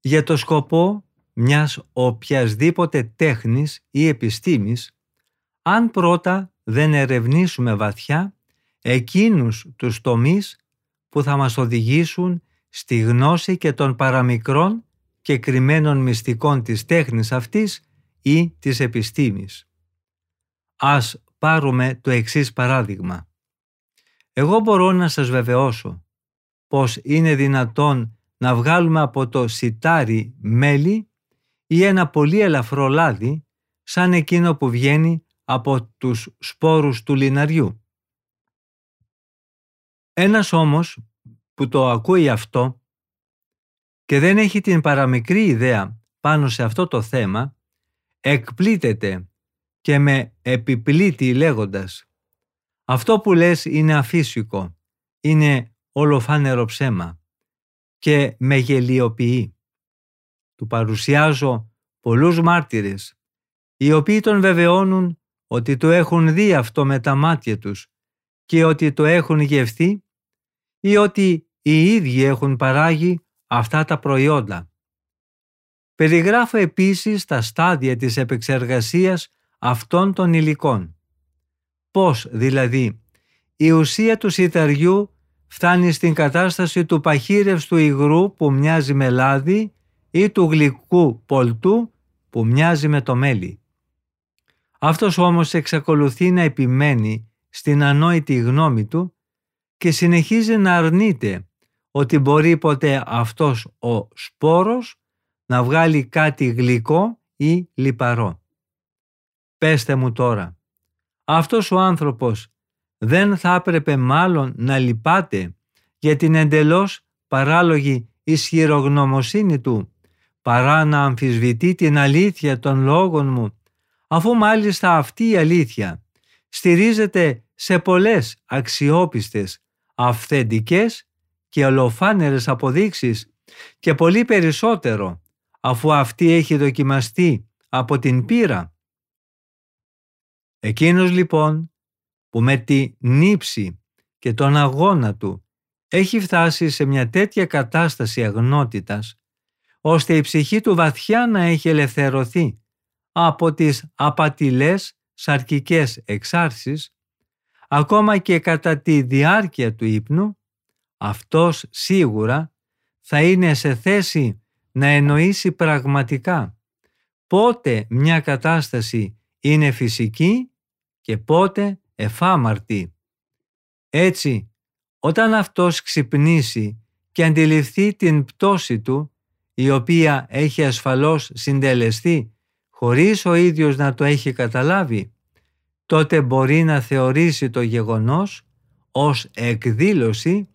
Speaker 1: για το σκοπό μιας οποιασδήποτε τέχνης ή επιστήμης αν πρώτα δεν ερευνήσουμε βαθιά εκείνους τους τομείς που θα μας οδηγήσουν στη γνώση και των παραμικρών και κρυμμένων μυστικών της τέχνης αυτής ή της επιστήμης. Ας πάρουμε το εξής παράδειγμα. Εγώ μπορώ να σας βεβαιώσω πως είναι δυνατόν να βγάλουμε από το σιτάρι μέλι ή ένα πολύ ελαφρό λάδι σαν εκείνο που βγαίνει από τους σπόρους του λιναριού. Ένας όμως που το ακούει αυτό και δεν έχει την παραμικρή ιδέα πάνω σε αυτό το θέμα, εκπλήτεται και με επιπλήττει λέγοντας «Αυτό που λες είναι αφύσικο, είναι ολοφάνερο ψέμα» και με γελιοποιεί. Του παρουσιάζω πολλούς μάρτυρες, οι οποίοι τον βεβαιώνουν ότι το έχουν δει αυτό με τα μάτια τους και ότι το έχουν γευθεί ή ότι οι ίδιοι έχουν παράγει αυτά τα προϊόντα. Περιγράφω επίσης τα στάδια της επεξεργασίας αυτών των υλικών. Πώς δηλαδή η ουσία του σιταριού φτάνει στην κατάσταση του παχύρευστου υγρού που μοιάζει με λάδι ή του γλυκού πολτού που μοιάζει με το μέλι. Αυτός όμως εξακολουθεί να επιμένει στην ανόητη γνώμη του και συνεχίζει να αρνείται ότι μπορεί ποτέ αυτός ο σπόρος να βγάλει κάτι γλυκό ή λιπαρό. Πέστε μου τώρα, αυτός ο άνθρωπος δεν θα έπρεπε μάλλον να λυπάται για την εντελώς παράλογη ισχυρογνωμοσύνη του παρά να αμφισβητεί την αλήθεια των λόγων μου αφού μάλιστα αυτή η αλήθεια στηρίζεται σε πολλές αξιόπιστες, αυθεντικές και ολοφάνερες αποδείξεις και πολύ περισσότερο αφού αυτή έχει δοκιμαστεί από την πείρα. Εκείνος λοιπόν που με τη νύψη και τον αγώνα του έχει φτάσει σε μια τέτοια κατάσταση αγνότητας ώστε η ψυχή του βαθιά να έχει ελευθερωθεί από τις απατηλές σαρκικές εξάρσεις ακόμα και κατά τη διάρκεια του ύπνου αυτός σίγουρα θα είναι σε θέση να εννοήσει πραγματικά πότε μια κατάσταση είναι φυσική και πότε εφάμαρτη. Έτσι, όταν αυτός ξυπνήσει και αντιληφθεί την πτώση του, η οποία έχει ασφαλώς συντελεστεί χωρίς ο ίδιος να το έχει καταλάβει, τότε μπορεί να θεωρήσει το γεγονός ως εκδήλωση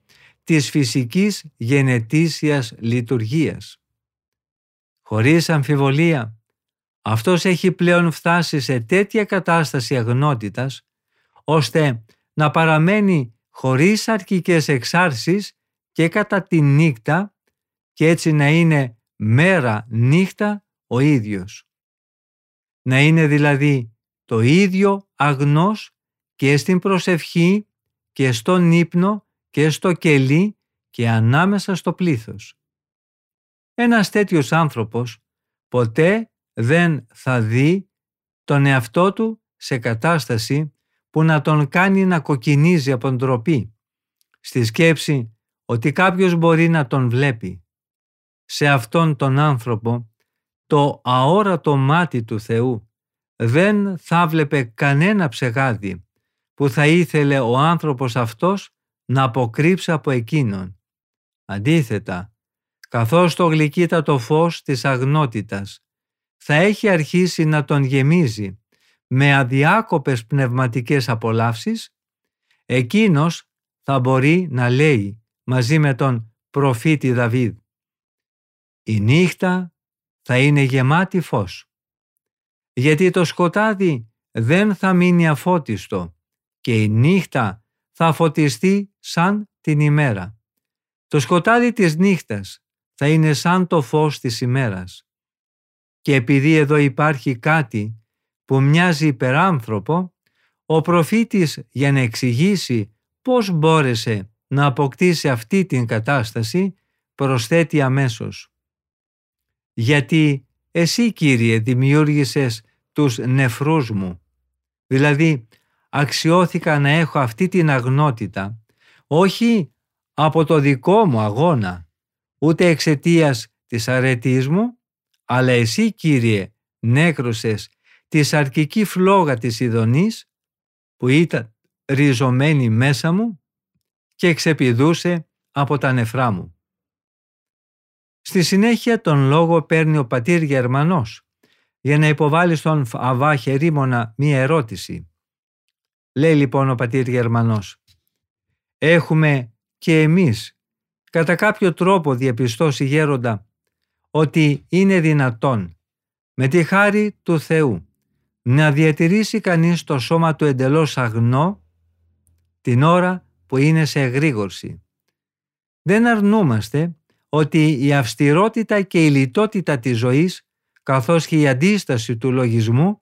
Speaker 1: της φυσικής γενετήσιας λειτουργίας. Χωρίς αμφιβολία, αυτός έχει πλέον φτάσει σε τέτοια κατάσταση αγνότητας, ώστε να παραμένει χωρίς αρκικές εξάρσεις και κατά τη νύχτα και έτσι να είναι μέρα νύχτα ο ίδιος. Να είναι δηλαδή το ίδιο αγνός και στην προσευχή και στον ύπνο και στο κελί και ανάμεσα στο πλήθος. Ένας τέτοιος άνθρωπος ποτέ δεν θα δει τον εαυτό του σε κατάσταση που να τον κάνει να κοκκινίζει από ντροπή, στη σκέψη ότι κάποιος μπορεί να τον βλέπει. Σε αυτόν τον άνθρωπο το αόρατο μάτι του Θεού δεν θα βλέπε κανένα ψεγάδι που θα ήθελε ο άνθρωπος αυτός να αποκρύψει από εκείνον. Αντίθετα, καθώς το γλυκύτατο φως της αγνότητας θα έχει αρχίσει να τον γεμίζει με αδιάκοπες πνευματικές απολαύσεις, εκείνος θα μπορεί να λέει μαζί με τον προφήτη Δαβίδ «Η νύχτα θα είναι γεμάτη φως, γιατί το σκοτάδι δεν θα μείνει αφώτιστο και η νύχτα θα φωτιστεί σαν την ημέρα. Το σκοτάδι της νύχτας θα είναι σαν το φως της ημέρας. Και επειδή εδώ υπάρχει κάτι που μοιάζει υπεράνθρωπο, ο προφήτης για να εξηγήσει πώς μπόρεσε να αποκτήσει αυτή την κατάσταση προσθέτει αμέσως. Γιατί εσύ Κύριε δημιούργησες τους νεφρούς μου. Δηλαδή αξιώθηκα να έχω αυτή την αγνότητα, όχι από το δικό μου αγώνα, ούτε εξαιτίας της αρετής μου, αλλά εσύ Κύριε νέκρωσες της σαρκική φλόγα της Ιδονής που ήταν ριζωμένη μέσα μου και εξεπηδούσε από τα νεφρά μου. Στη συνέχεια τον λόγο παίρνει ο πατήρ Γερμανός για να υποβάλει στον Αβά Χερίμωνα μία ερώτηση. Λέει λοιπόν ο πατήρ Γερμανός «Έχουμε και εμείς κατά κάποιο τρόπο διαπιστώσει γέροντα ότι είναι δυνατόν με τη χάρη του Θεού να διατηρήσει κανείς το σώμα του εντελώς αγνό την ώρα που είναι σε εγρήγορση. Δεν αρνούμαστε ότι η αυστηρότητα και η λιτότητα της ζωής καθώς και η αντίσταση του λογισμού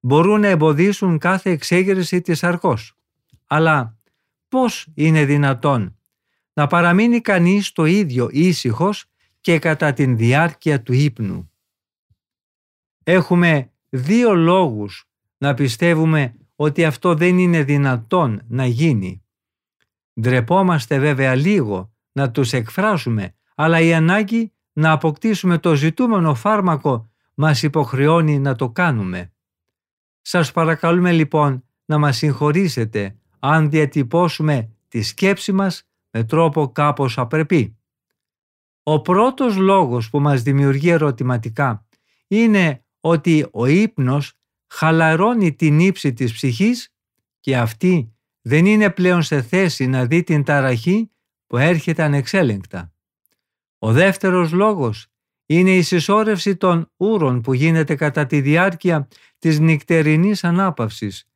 Speaker 1: μπορούν να εμποδίσουν κάθε εξέγερση της αρκός. Αλλά πώς είναι δυνατόν να παραμείνει κανείς το ίδιο ήσυχος και κατά την διάρκεια του ύπνου; Έχουμε δύο λόγους να πιστεύουμε ότι αυτό δεν είναι δυνατόν να γίνει. Ντρεπόμαστε βέβαια λίγο να τους εκφράσουμε, αλλά η ανάγκη να αποκτήσουμε το ζητούμενο φάρμακο μας υποχρεώνει να το κάνουμε. Σας παρακαλούμε λοιπόν να μας συγχωρήσετε αν διατυπώσουμε τη σκέψη μας με τρόπο κάπως απρεπή. Ο πρώτος λόγος που μας δημιουργεί ερωτηματικά είναι ότι ο ύπνος χαλαρώνει την ύψη της ψυχής και αυτή δεν είναι πλέον σε θέση να δει την ταραχή που έρχεται ανεξέλεγκτα. Ο δεύτερος λόγος είναι η συσσόρευση των ούρων που γίνεται κατά τη διάρκεια της νυχτερινής ανάπαυσης.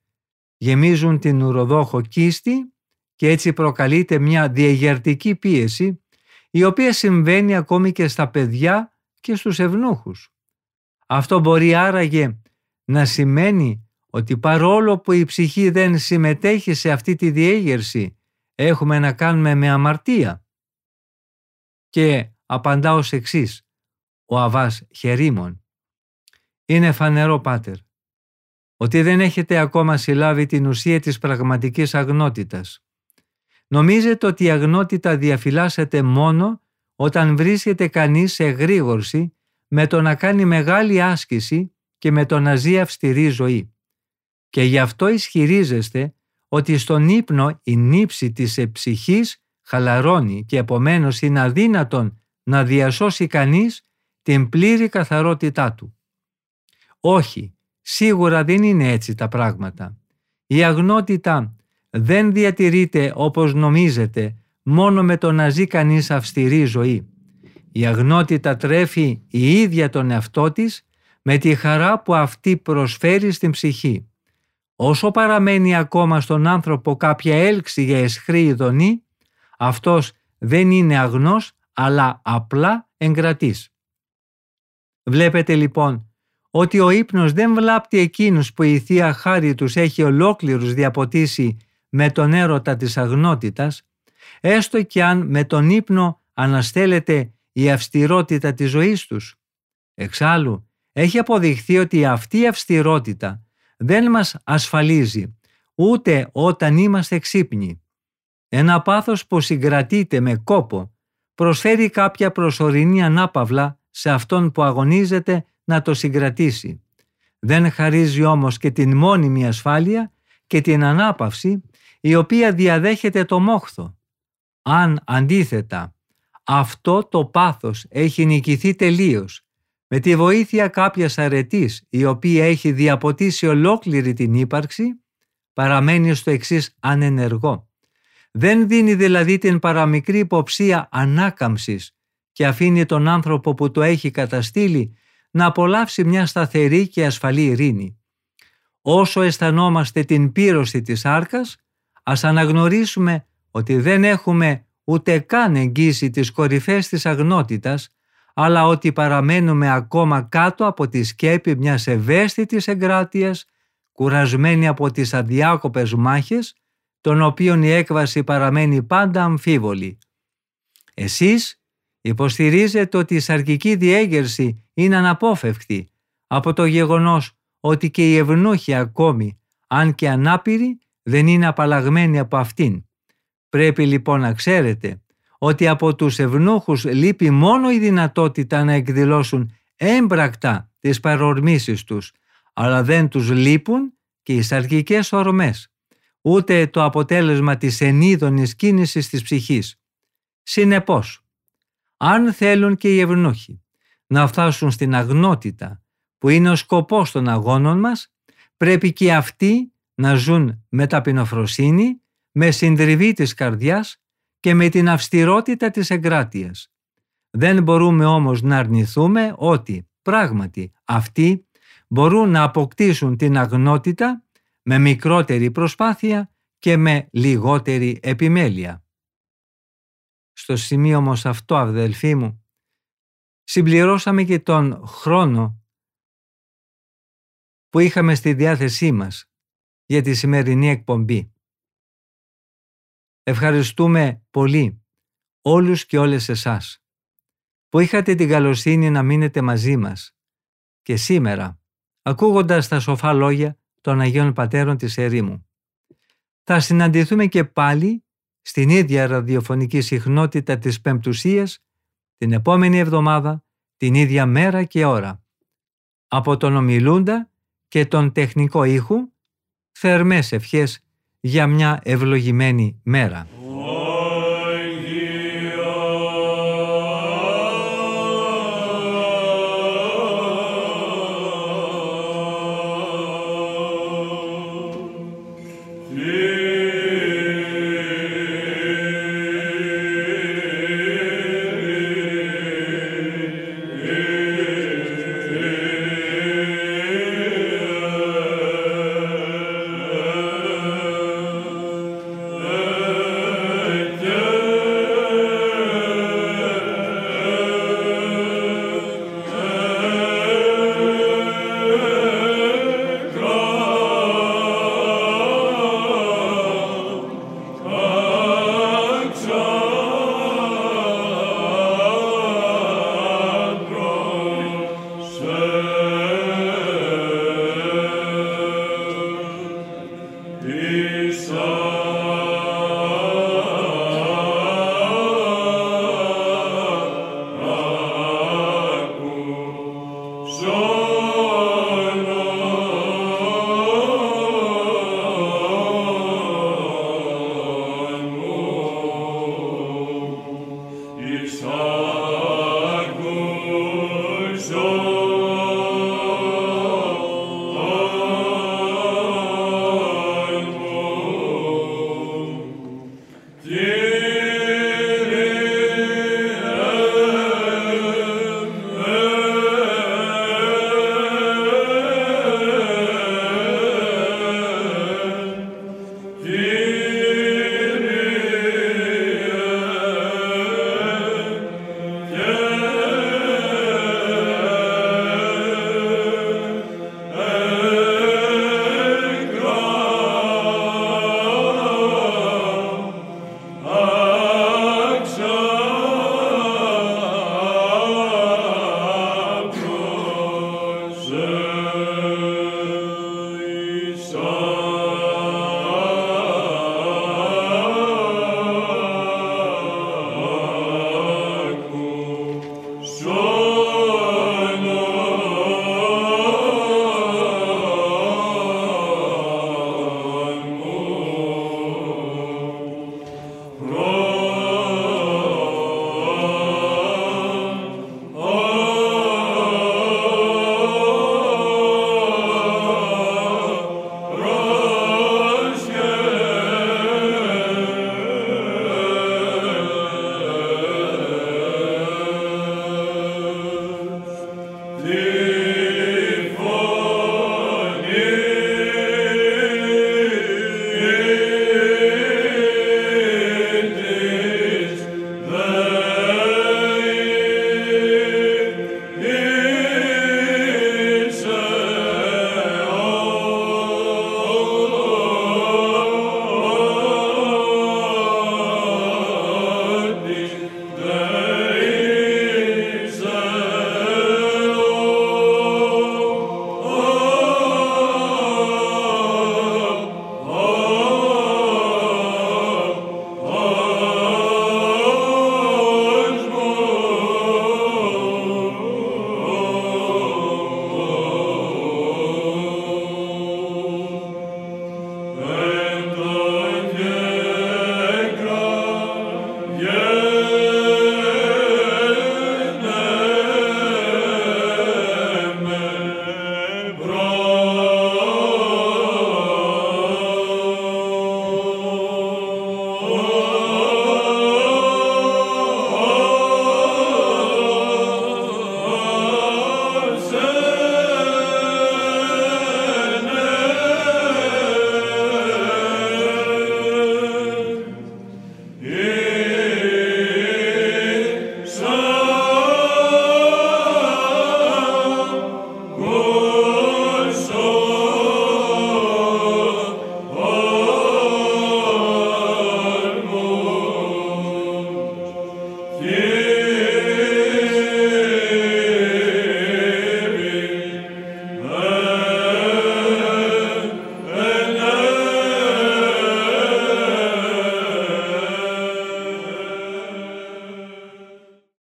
Speaker 1: Γεμίζουν την ουροδόχο κίστη και έτσι προκαλείται μια διαγερτική πίεση η οποία συμβαίνει ακόμη και στα παιδιά και στους ευνούχους. Αυτό μπορεί άραγε να σημαίνει ότι παρόλο που η ψυχή δεν συμμετέχει σε αυτή τη διέγερση έχουμε να κάνουμε με αμαρτία. Και απαντά ως εξής ο Αβάς Χερίμων. Είναι φανερό, Πάτερ, ότι δεν έχετε ακόμα συλλάβει την ουσία της πραγματικής αγνότητας. Νομίζετε ότι η αγνότητα διαφυλάσσεται μόνο όταν βρίσκεται κανείς σε γρήγορση με το να κάνει μεγάλη άσκηση και με το να ζει αυστηρή ζωή. Και γι' αυτό ισχυρίζεστε ότι στον ύπνο η νύψη της ψυχής χαλαρώνει και επομένως είναι αδύνατον να διασώσει κανείς την πλήρη καθαρότητά του. Όχι, σίγουρα δεν είναι έτσι τα πράγματα. Η αγνότητα δεν διατηρείται όπως νομίζετε μόνο με το να ζει κανείς αυστηρή ζωή. Η αγνότητα τρέφει η ίδια τον εαυτό της με τη χαρά που αυτή προσφέρει στην ψυχή. Όσο παραμένει ακόμα στον άνθρωπο κάποια έλξη για εσχρή ειδονή, αυτός δεν είναι αγνός αλλά απλά εγκρατής. Βλέπετε λοιπόν ότι ο ύπνος δεν βλάπτει εκείνους που η Θεία Χάρη τους έχει ολόκληρους διαποτίσει με τον έρωτα της αγνότητας, έστω και αν με τον ύπνο αναστέλλεται η αυστηρότητα της ζωής τους. Εξάλλου, έχει αποδειχθεί ότι αυτή η αυστηρότητα δεν μας ασφαλίζει ούτε όταν είμαστε ξύπνοι. Ένα πάθος που συγκρατείται με κόπο προσφέρει κάποια προσωρινή ανάπαυλα σε αυτόν που αγωνίζεται να το συγκρατήσει. Δεν χαρίζει όμως και την μόνιμη ασφάλεια και την ανάπαυση η οποία διαδέχεται το μόχθο. Αν αντίθετα αυτό το πάθος έχει νικηθεί τελείως με τη βοήθεια κάποιας αρετής η οποία έχει διαποτίσει ολόκληρη την ύπαρξη παραμένει στο εξής ανενεργό. Δεν δίνει δηλαδή την παραμικρή υποψία ανάκαμψης και αφήνει τον άνθρωπο που το έχει καταστήλει να απολαύσει μια σταθερή και ασφαλή ειρήνη. Όσο αισθανόμαστε την πύρωση της άρκας, ας αναγνωρίσουμε ότι δεν έχουμε ούτε καν εγγύσει τις κορυφές της αγνότητας, αλλά ότι παραμένουμε ακόμα κάτω από τη σκέπη μιας ευαίσθητης εγκράτειας, κουρασμένη από τις αδιάκοπες μάχες, των οποίων η έκβαση παραμένει πάντα αμφίβολη. Εσείς Υποστηρίζεται ότι η σαρκική διέγερση είναι αναπόφευκτη από το γεγονός ότι και οι ευνούχοι ακόμη, αν και ανάπηροι, δεν είναι απαλλαγμένοι από αυτήν. Πρέπει λοιπόν να ξέρετε ότι από τους ευνούχους λείπει μόνο η δυνατότητα να εκδηλώσουν έμπρακτα τις παρορμήσεις τους, αλλά δεν τους λείπουν και οι σαρκικές ορμές, ούτε το αποτέλεσμα της ενίδωνης κίνησης της ψυχής. Συνεπώς, αν θέλουν και οι ευνούχοι να φτάσουν στην αγνότητα που είναι ο σκοπός των αγώνων μας, πρέπει και αυτοί να ζουν με ταπεινοφροσύνη, με συντριβή της καρδιάς και με την αυστηρότητα της εγκράτειας. Δεν μπορούμε όμως να αρνηθούμε ότι πράγματι αυτοί μπορούν να αποκτήσουν την αγνότητα με μικρότερη προσπάθεια και με λιγότερη επιμέλεια. Στο σημείο όμως αυτό, αδελφοί μου, συμπληρώσαμε και τον χρόνο που είχαμε στη διάθεσή μας για τη σημερινή εκπομπή. Ευχαριστούμε πολύ όλους και όλες εσάς που είχατε την καλοσύνη να μείνετε μαζί μας και σήμερα ακούγοντας τα σοφά λόγια των Αγίων Πατέρων της Ερήμου. Θα συναντηθούμε και πάλι στην ίδια ραδιοφωνική συχνότητα της Πεμπτουσίας την επόμενη εβδομάδα, την ίδια μέρα και ώρα. Από τον ομιλούντα και τον τεχνικό ήχου, θερμές ευχές για μια ευλογημένη μέρα.